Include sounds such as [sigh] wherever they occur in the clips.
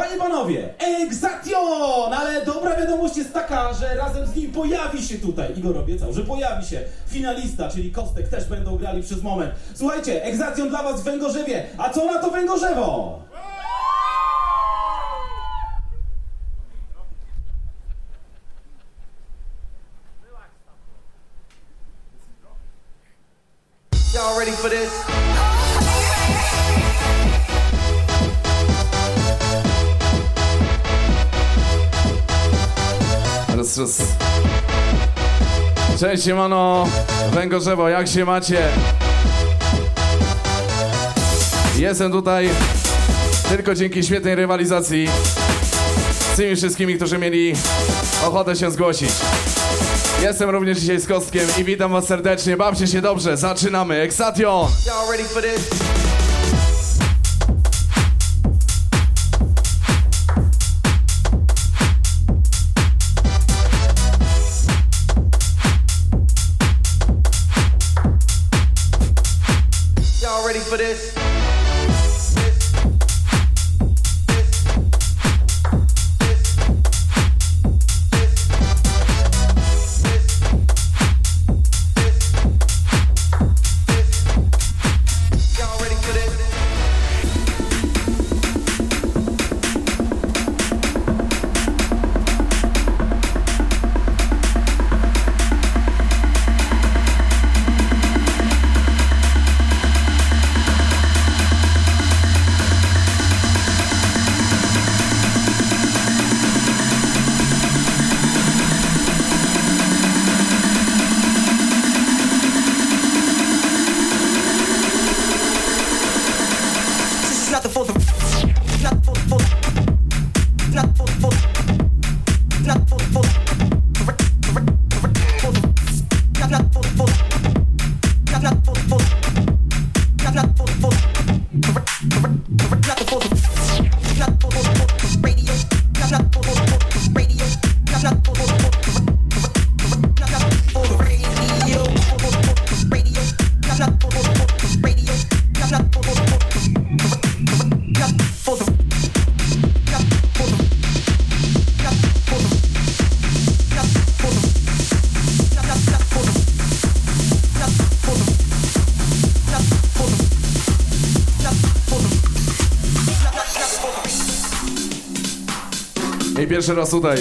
Panie panowie, Exation! Ale dobra wiadomość jest taka, że razem z nim pojawi się tutaj, Igor obiecał, że pojawi się finalista, czyli Kostek, też będą grali przez moment. Słuchajcie, Exation dla was w Węgorzewie, a co na to Węgorzewo? Cześć, siemano, Węgorzewo, jak się macie? Jestem tutaj tylko dzięki świetnej rywalizacji z tymi wszystkimi, którzy mieli ochotę się zgłosić. Jestem również dzisiaj z Kostkiem i witam was serdecznie. Bawcie się dobrze, zaczynamy. Exation! Pierwszy raz tutaj.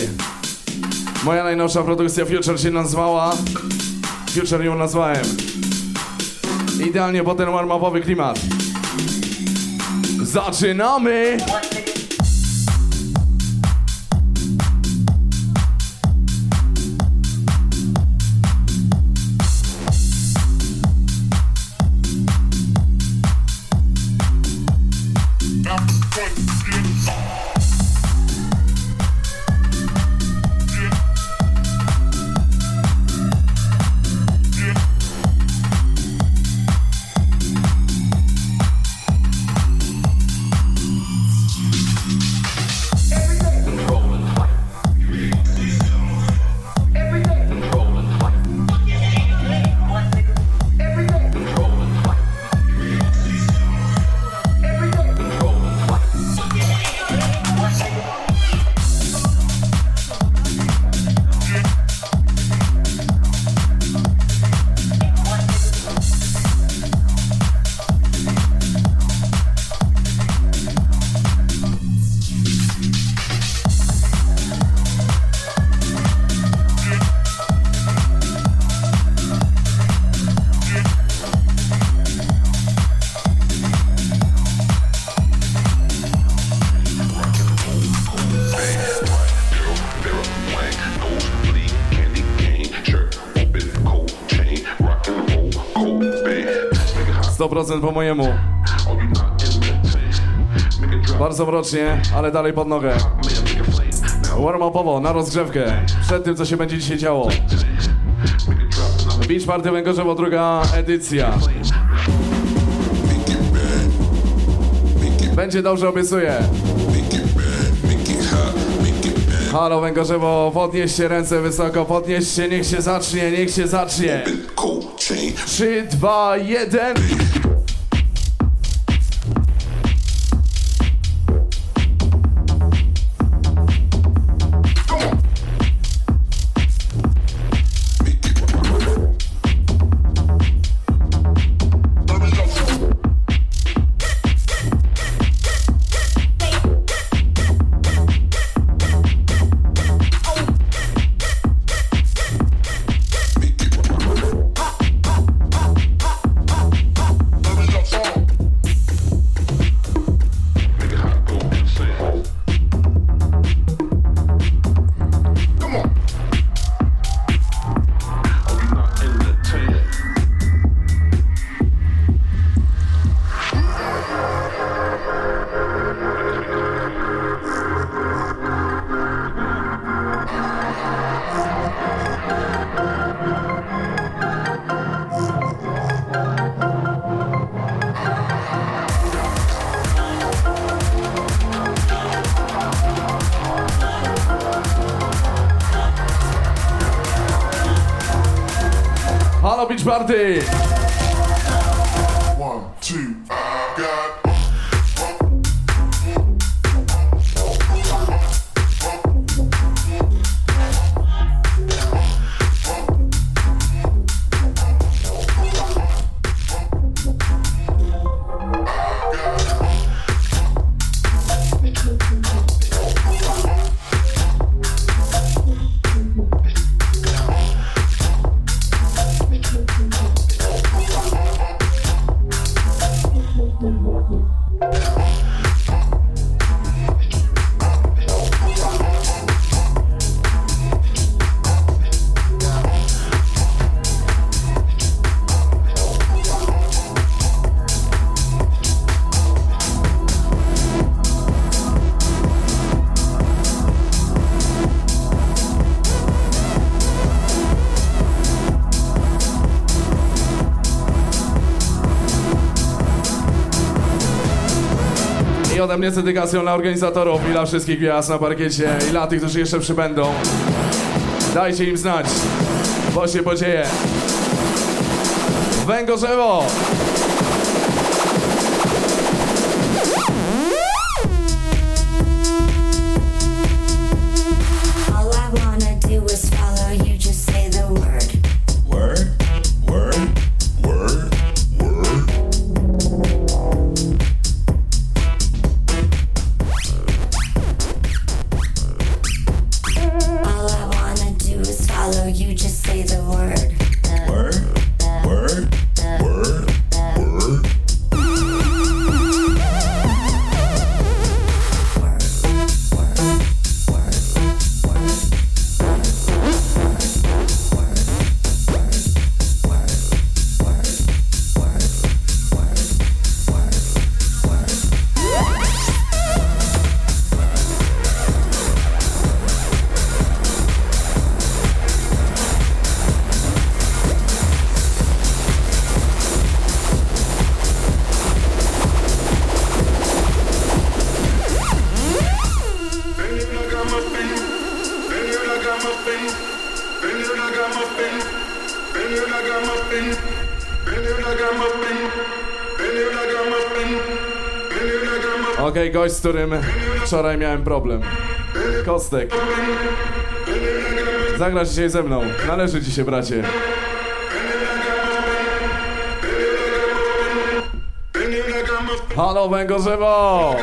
Moja najnowsza produkcja Future się nazwała. Future ją nazwałem. Idealnie po ten warm-upowy klimat. Zaczynamy! Sto procent po mojemu. Bardzo mrocznie, ale dalej pod nogę. Warm-upowo, na rozgrzewkę. Przed tym, co się będzie dzisiaj działo. Beach Party Węgorzewo, druga edycja. Będzie dobrze, obiecuję. Halo Węgorzewo, podnieście ręce wysoko, podnieście, niech się zacznie, niech się zacznie. 3, 2, 1. Halo Beach Party! One, two, I got. Ode mnie z dedykacją dla organizatorów i dla wszystkich gwiazd na parkiecie i dla tych, którzy jeszcze przybędą. Dajcie im znać, bo się podzieje. Węgorzewo! Gość, z którym wczoraj miałem problem. Kostek. Zagrasz dzisiaj ze mną. Należy ci się, bracie. Halo, Węgorzewo!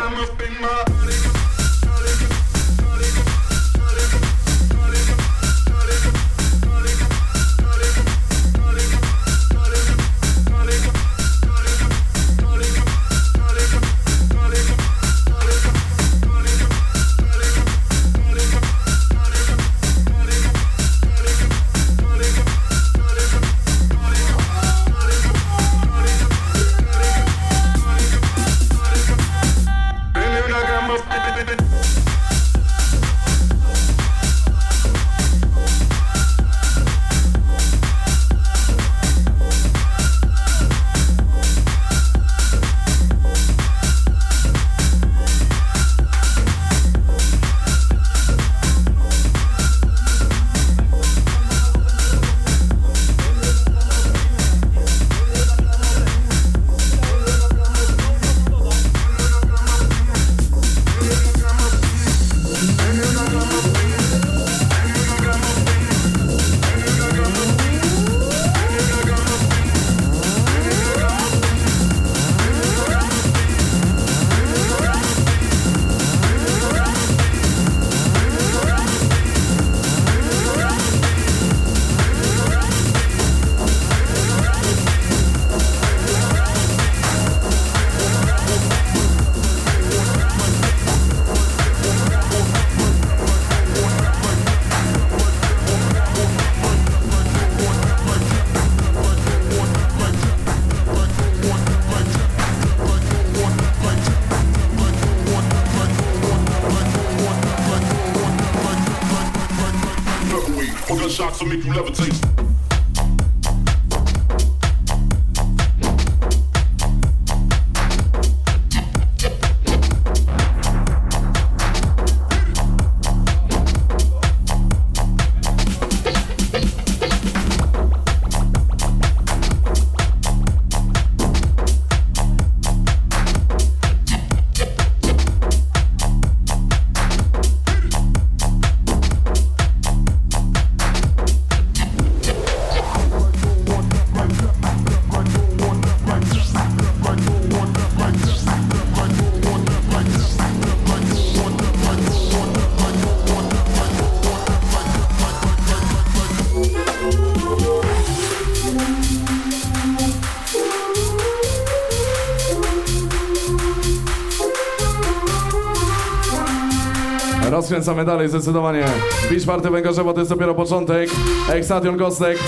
Rozkręcamy dalej zdecydowanie. Beach Party Węgorzewo to jest dopiero początek. Ekstation Kostek.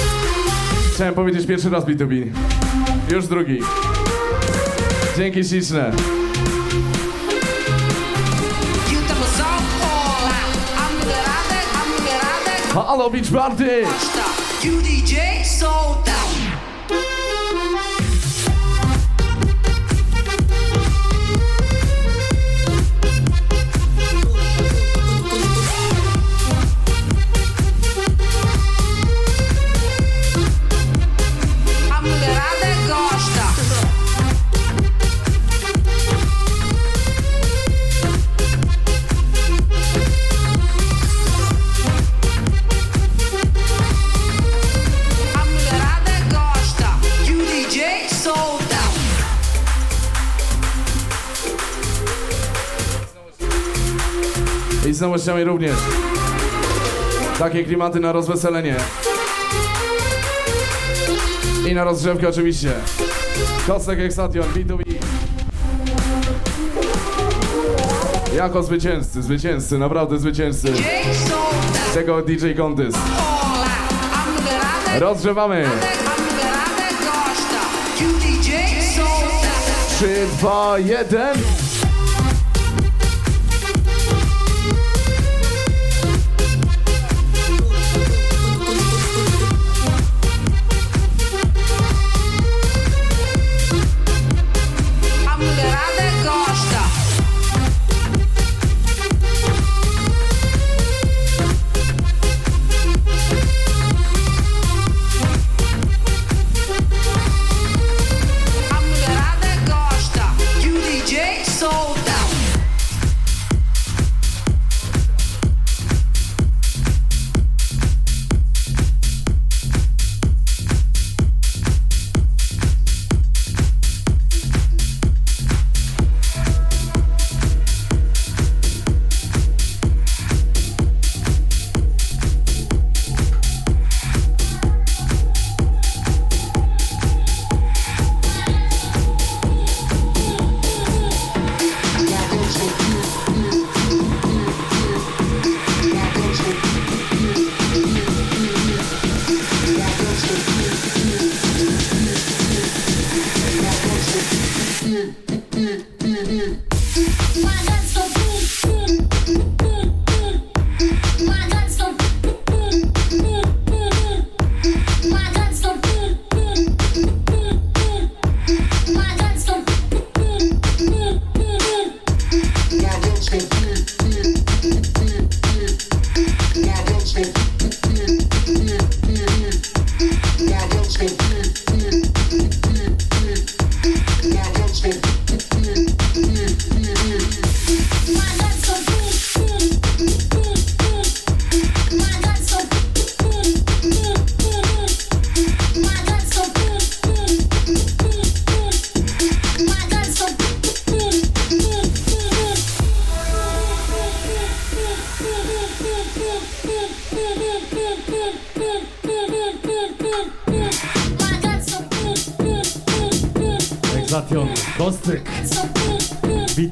Chciałem powiedzieć pierwszy raz B2B. Już drugi. Dzięki śliczne. Halo Beach Party! o DJ z nowościami również. Takie klimaty na rozweselenie. I na rozgrzewkę oczywiście. Kostek Ekstation, B2B. Jako zwycięzcy, zwycięzcy, naprawdę zwycięzcy tego DJ Contest. Rozgrzewamy. A mulherada gosta.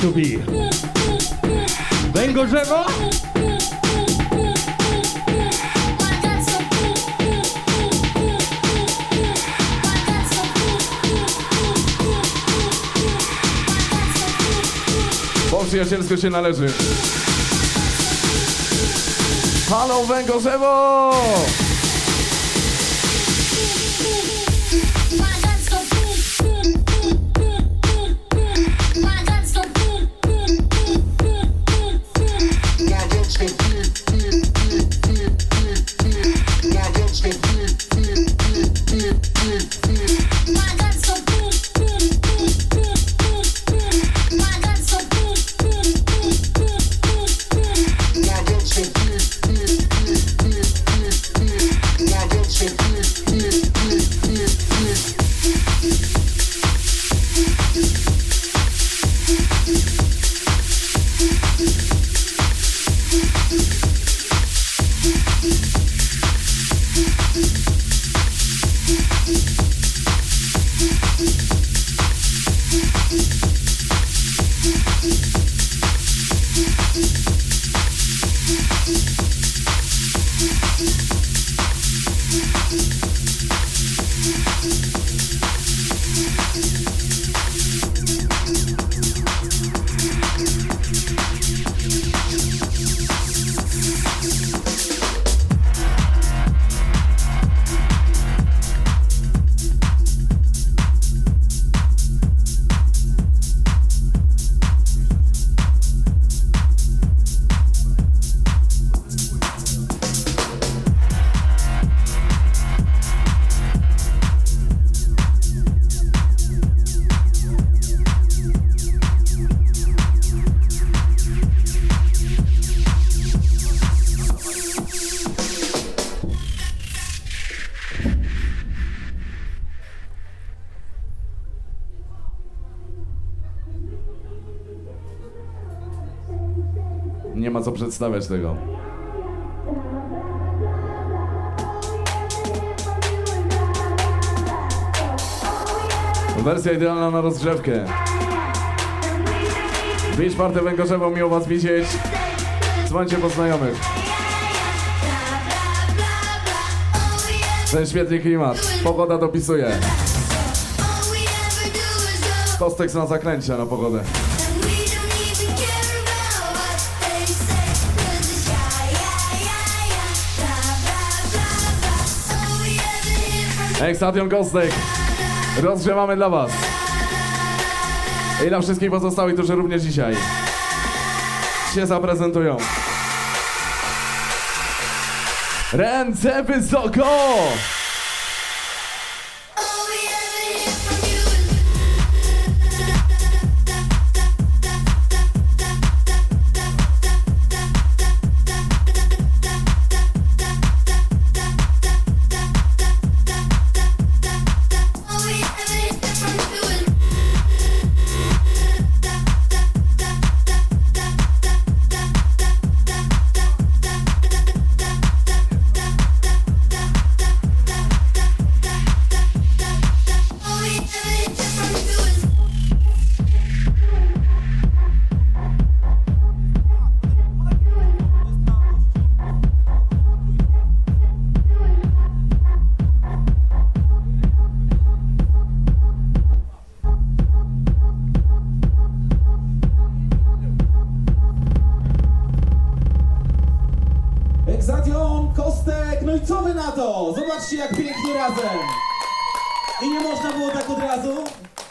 B2B. Węgorzewo? Po przyjacielsku się należy. Halo Węgorzewo! Przedstawiać tego. Wersja idealna na rozgrzewkę. Beach Party Węgorzewo, miło was widzieć. Dzwońcie po znajomych. Ten świetny klimat. Pogoda dopisuje. Kostek na zakręcie na pogodę. Ekstadion Kostek. Rozgrzewamy dla was. I dla wszystkich pozostałych, którzy również dzisiaj się zaprezentują. Ręce wysoko! No i co wy na to? Zobaczcie jak pięknie razem. I nie można było tak od razu?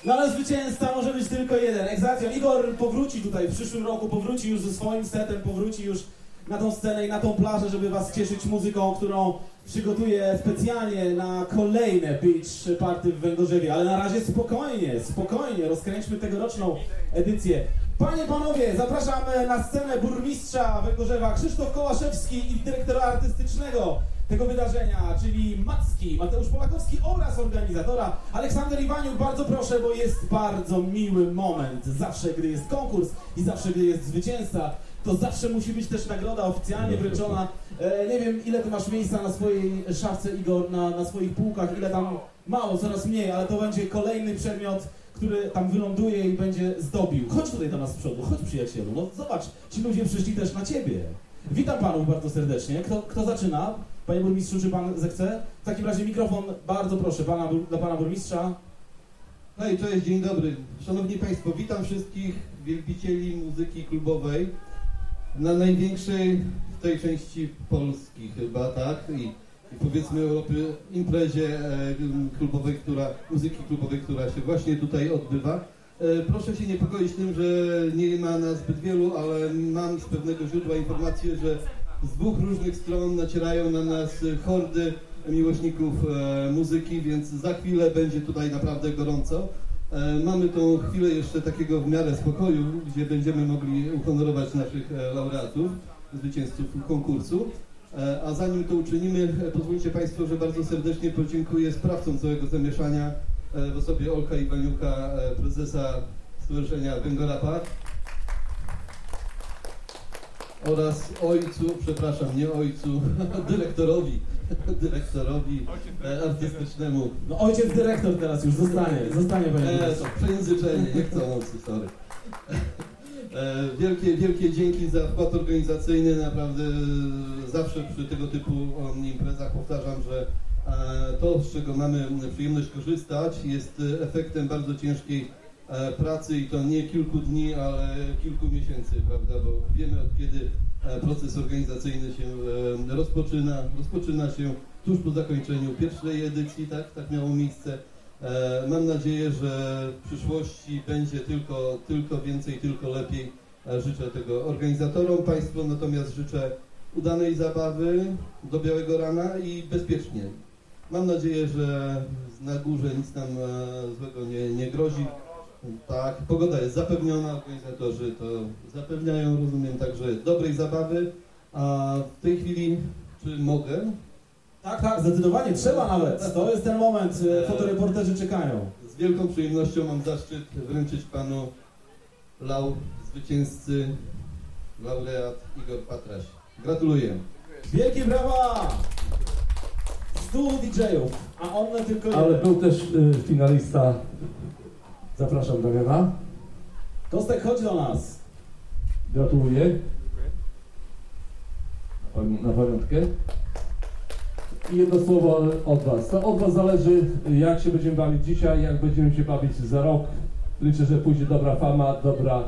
No ale zwycięzca może być tylko jeden. Egzation, Igor powróci tutaj w przyszłym roku, powróci już ze swoim setem, powróci już na tą scenę i na tą plażę, żeby was cieszyć muzyką, którą przygotuje specjalnie na kolejne beach party w Węgorzewie. Ale na razie spokojnie, spokojnie, rozkręćmy tegoroczną edycję. Panie, panowie, zapraszam na scenę burmistrza Węgorzewa Krzysztof Kołaszewski i dyrektora artystycznego tego wydarzenia, czyli Macki, Mateusz Polakowski oraz organizatora Aleksander Iwaniuk. Bardzo proszę, bo jest bardzo miły moment. Zawsze, gdy jest konkurs i zawsze, gdy jest zwycięzca, to zawsze musi być też nagroda oficjalnie wręczona. E, nie wiem, ile ty masz miejsca na swojej szafce, Igor, na, na swoich półkach, ile tam mało, coraz mniej, ale to będzie kolejny przedmiot, który tam wyląduje i będzie zdobił. Chodź tutaj do nas z przodu, chodź przyjacielu, no zobacz, ci ludzie przyszli też na ciebie. Witam panów bardzo serdecznie. Kto, kto zaczyna? Panie burmistrzu, czy pan zechce? W takim razie mikrofon, bardzo proszę, pana, dla pana burmistrza. Hej, cześć, dzień dobry. Szanowni Państwo, witam wszystkich wielbicieli muzyki klubowej na największej w tej części Polski chyba, tak? I, i powiedzmy Europy imprezie e, klubowej, która, muzyki klubowej, która się właśnie tutaj odbywa. E, proszę się niepokoić tym, że nie ma nas zbyt wielu, ale mam z pewnego źródła informację, że z dwóch różnych stron nacierają na nas hordy miłośników e, muzyki, więc za chwilę będzie tutaj naprawdę gorąco. E, mamy tą chwilę jeszcze takiego w miarę spokoju, gdzie będziemy mogli uhonorować naszych e, laureatów, zwycięzców konkursu. A zanim to uczynimy, pozwólcie Państwo, że bardzo serdecznie podziękuję sprawcom całego zamieszania w osobie Olka Iwaniuka, prezesa Stowarzyszenia Węgorapa oraz ojcu, przepraszam, nie ojcu, [laughs] dyrektorowi, [laughs] dyrektorowi e, artystycznemu. No ojciec dyrektor teraz już zostanie, zostanie panie E, to przejęzyczenie, niechcący, sorry. E, Wielkie, wielkie dzięki za wkład organizacyjny. Naprawdę zawsze przy tego typu o, imprezach powtarzam, że e, to, z czego mamy przyjemność korzystać, jest e, efektem bardzo ciężkiej pracy i to nie kilku dni, ale kilku miesięcy, prawda? Bo wiemy od kiedy e, proces organizacyjny się e, rozpoczyna. Rozpoczyna się tuż po zakończeniu pierwszej edycji, tak? Tak miało miejsce. E, Mam nadzieję, że w przyszłości będzie tylko, tylko więcej, tylko lepiej. E, Życzę tego organizatorom, Państwu natomiast życzę udanej zabawy do białego rana i bezpiecznie. Mam nadzieję, że na górze nic nam e, złego nie, nie grozi. Tak, pogoda jest zapewniona, organizatorzy to zapewniają, rozumiem, także dobrej zabawy. A w tej chwili, czy mogę? Tak, tak, zdecydowanie, trzeba nawet. To jest ten moment, e, fotoreporterzy czekają. Z wielką przyjemnością mam zaszczyt wręczyć panu lau zwycięzcy, laureat Igor Patraś. Gratuluję. Wielkie brawa! 100 DJ-ów, a on tylko Ale był też y, finalista. Zapraszam Damiana. Kostek, chodź do nas. Gratuluję. Na pamiątkę. I jedno słowo od Was. To od Was zależy, jak się będziemy bawić dzisiaj, jak będziemy się bawić za rok. Liczę, że pójdzie dobra fama, dobra,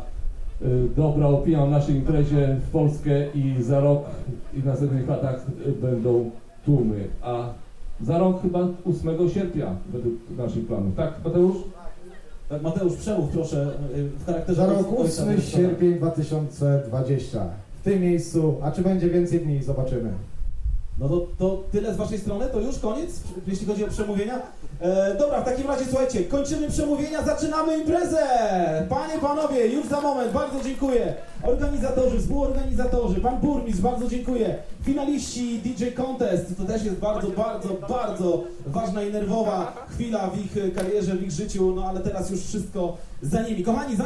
y, dobra opinia o naszej imprezie w Polskę i za rok i w następnych latach y, będą tłumy. A za rok chyba 8 sierpnia według naszych planów. Tak, Mateusz? Tak, Mateusz, przemów proszę e, w charakterze... Za rok ojca 8 Wilsona. sierpień 2020. W tym miejscu, a czy będzie więcej dni, zobaczymy. No to, to tyle z waszej strony, to już koniec, jeśli chodzi o przemówienia. E, dobra, w takim razie słuchajcie, kończymy przemówienia, zaczynamy imprezę! Panie, panowie, już za moment, bardzo dziękuję. Organizatorzy, współorganizatorzy, pan burmistrz, bardzo dziękuję. Finaliści DJ Contest, to też jest bardzo, bardzo, bardzo ważna i nerwowa chwila w ich karierze, w ich życiu, no ale teraz już wszystko za nimi. Kochani, za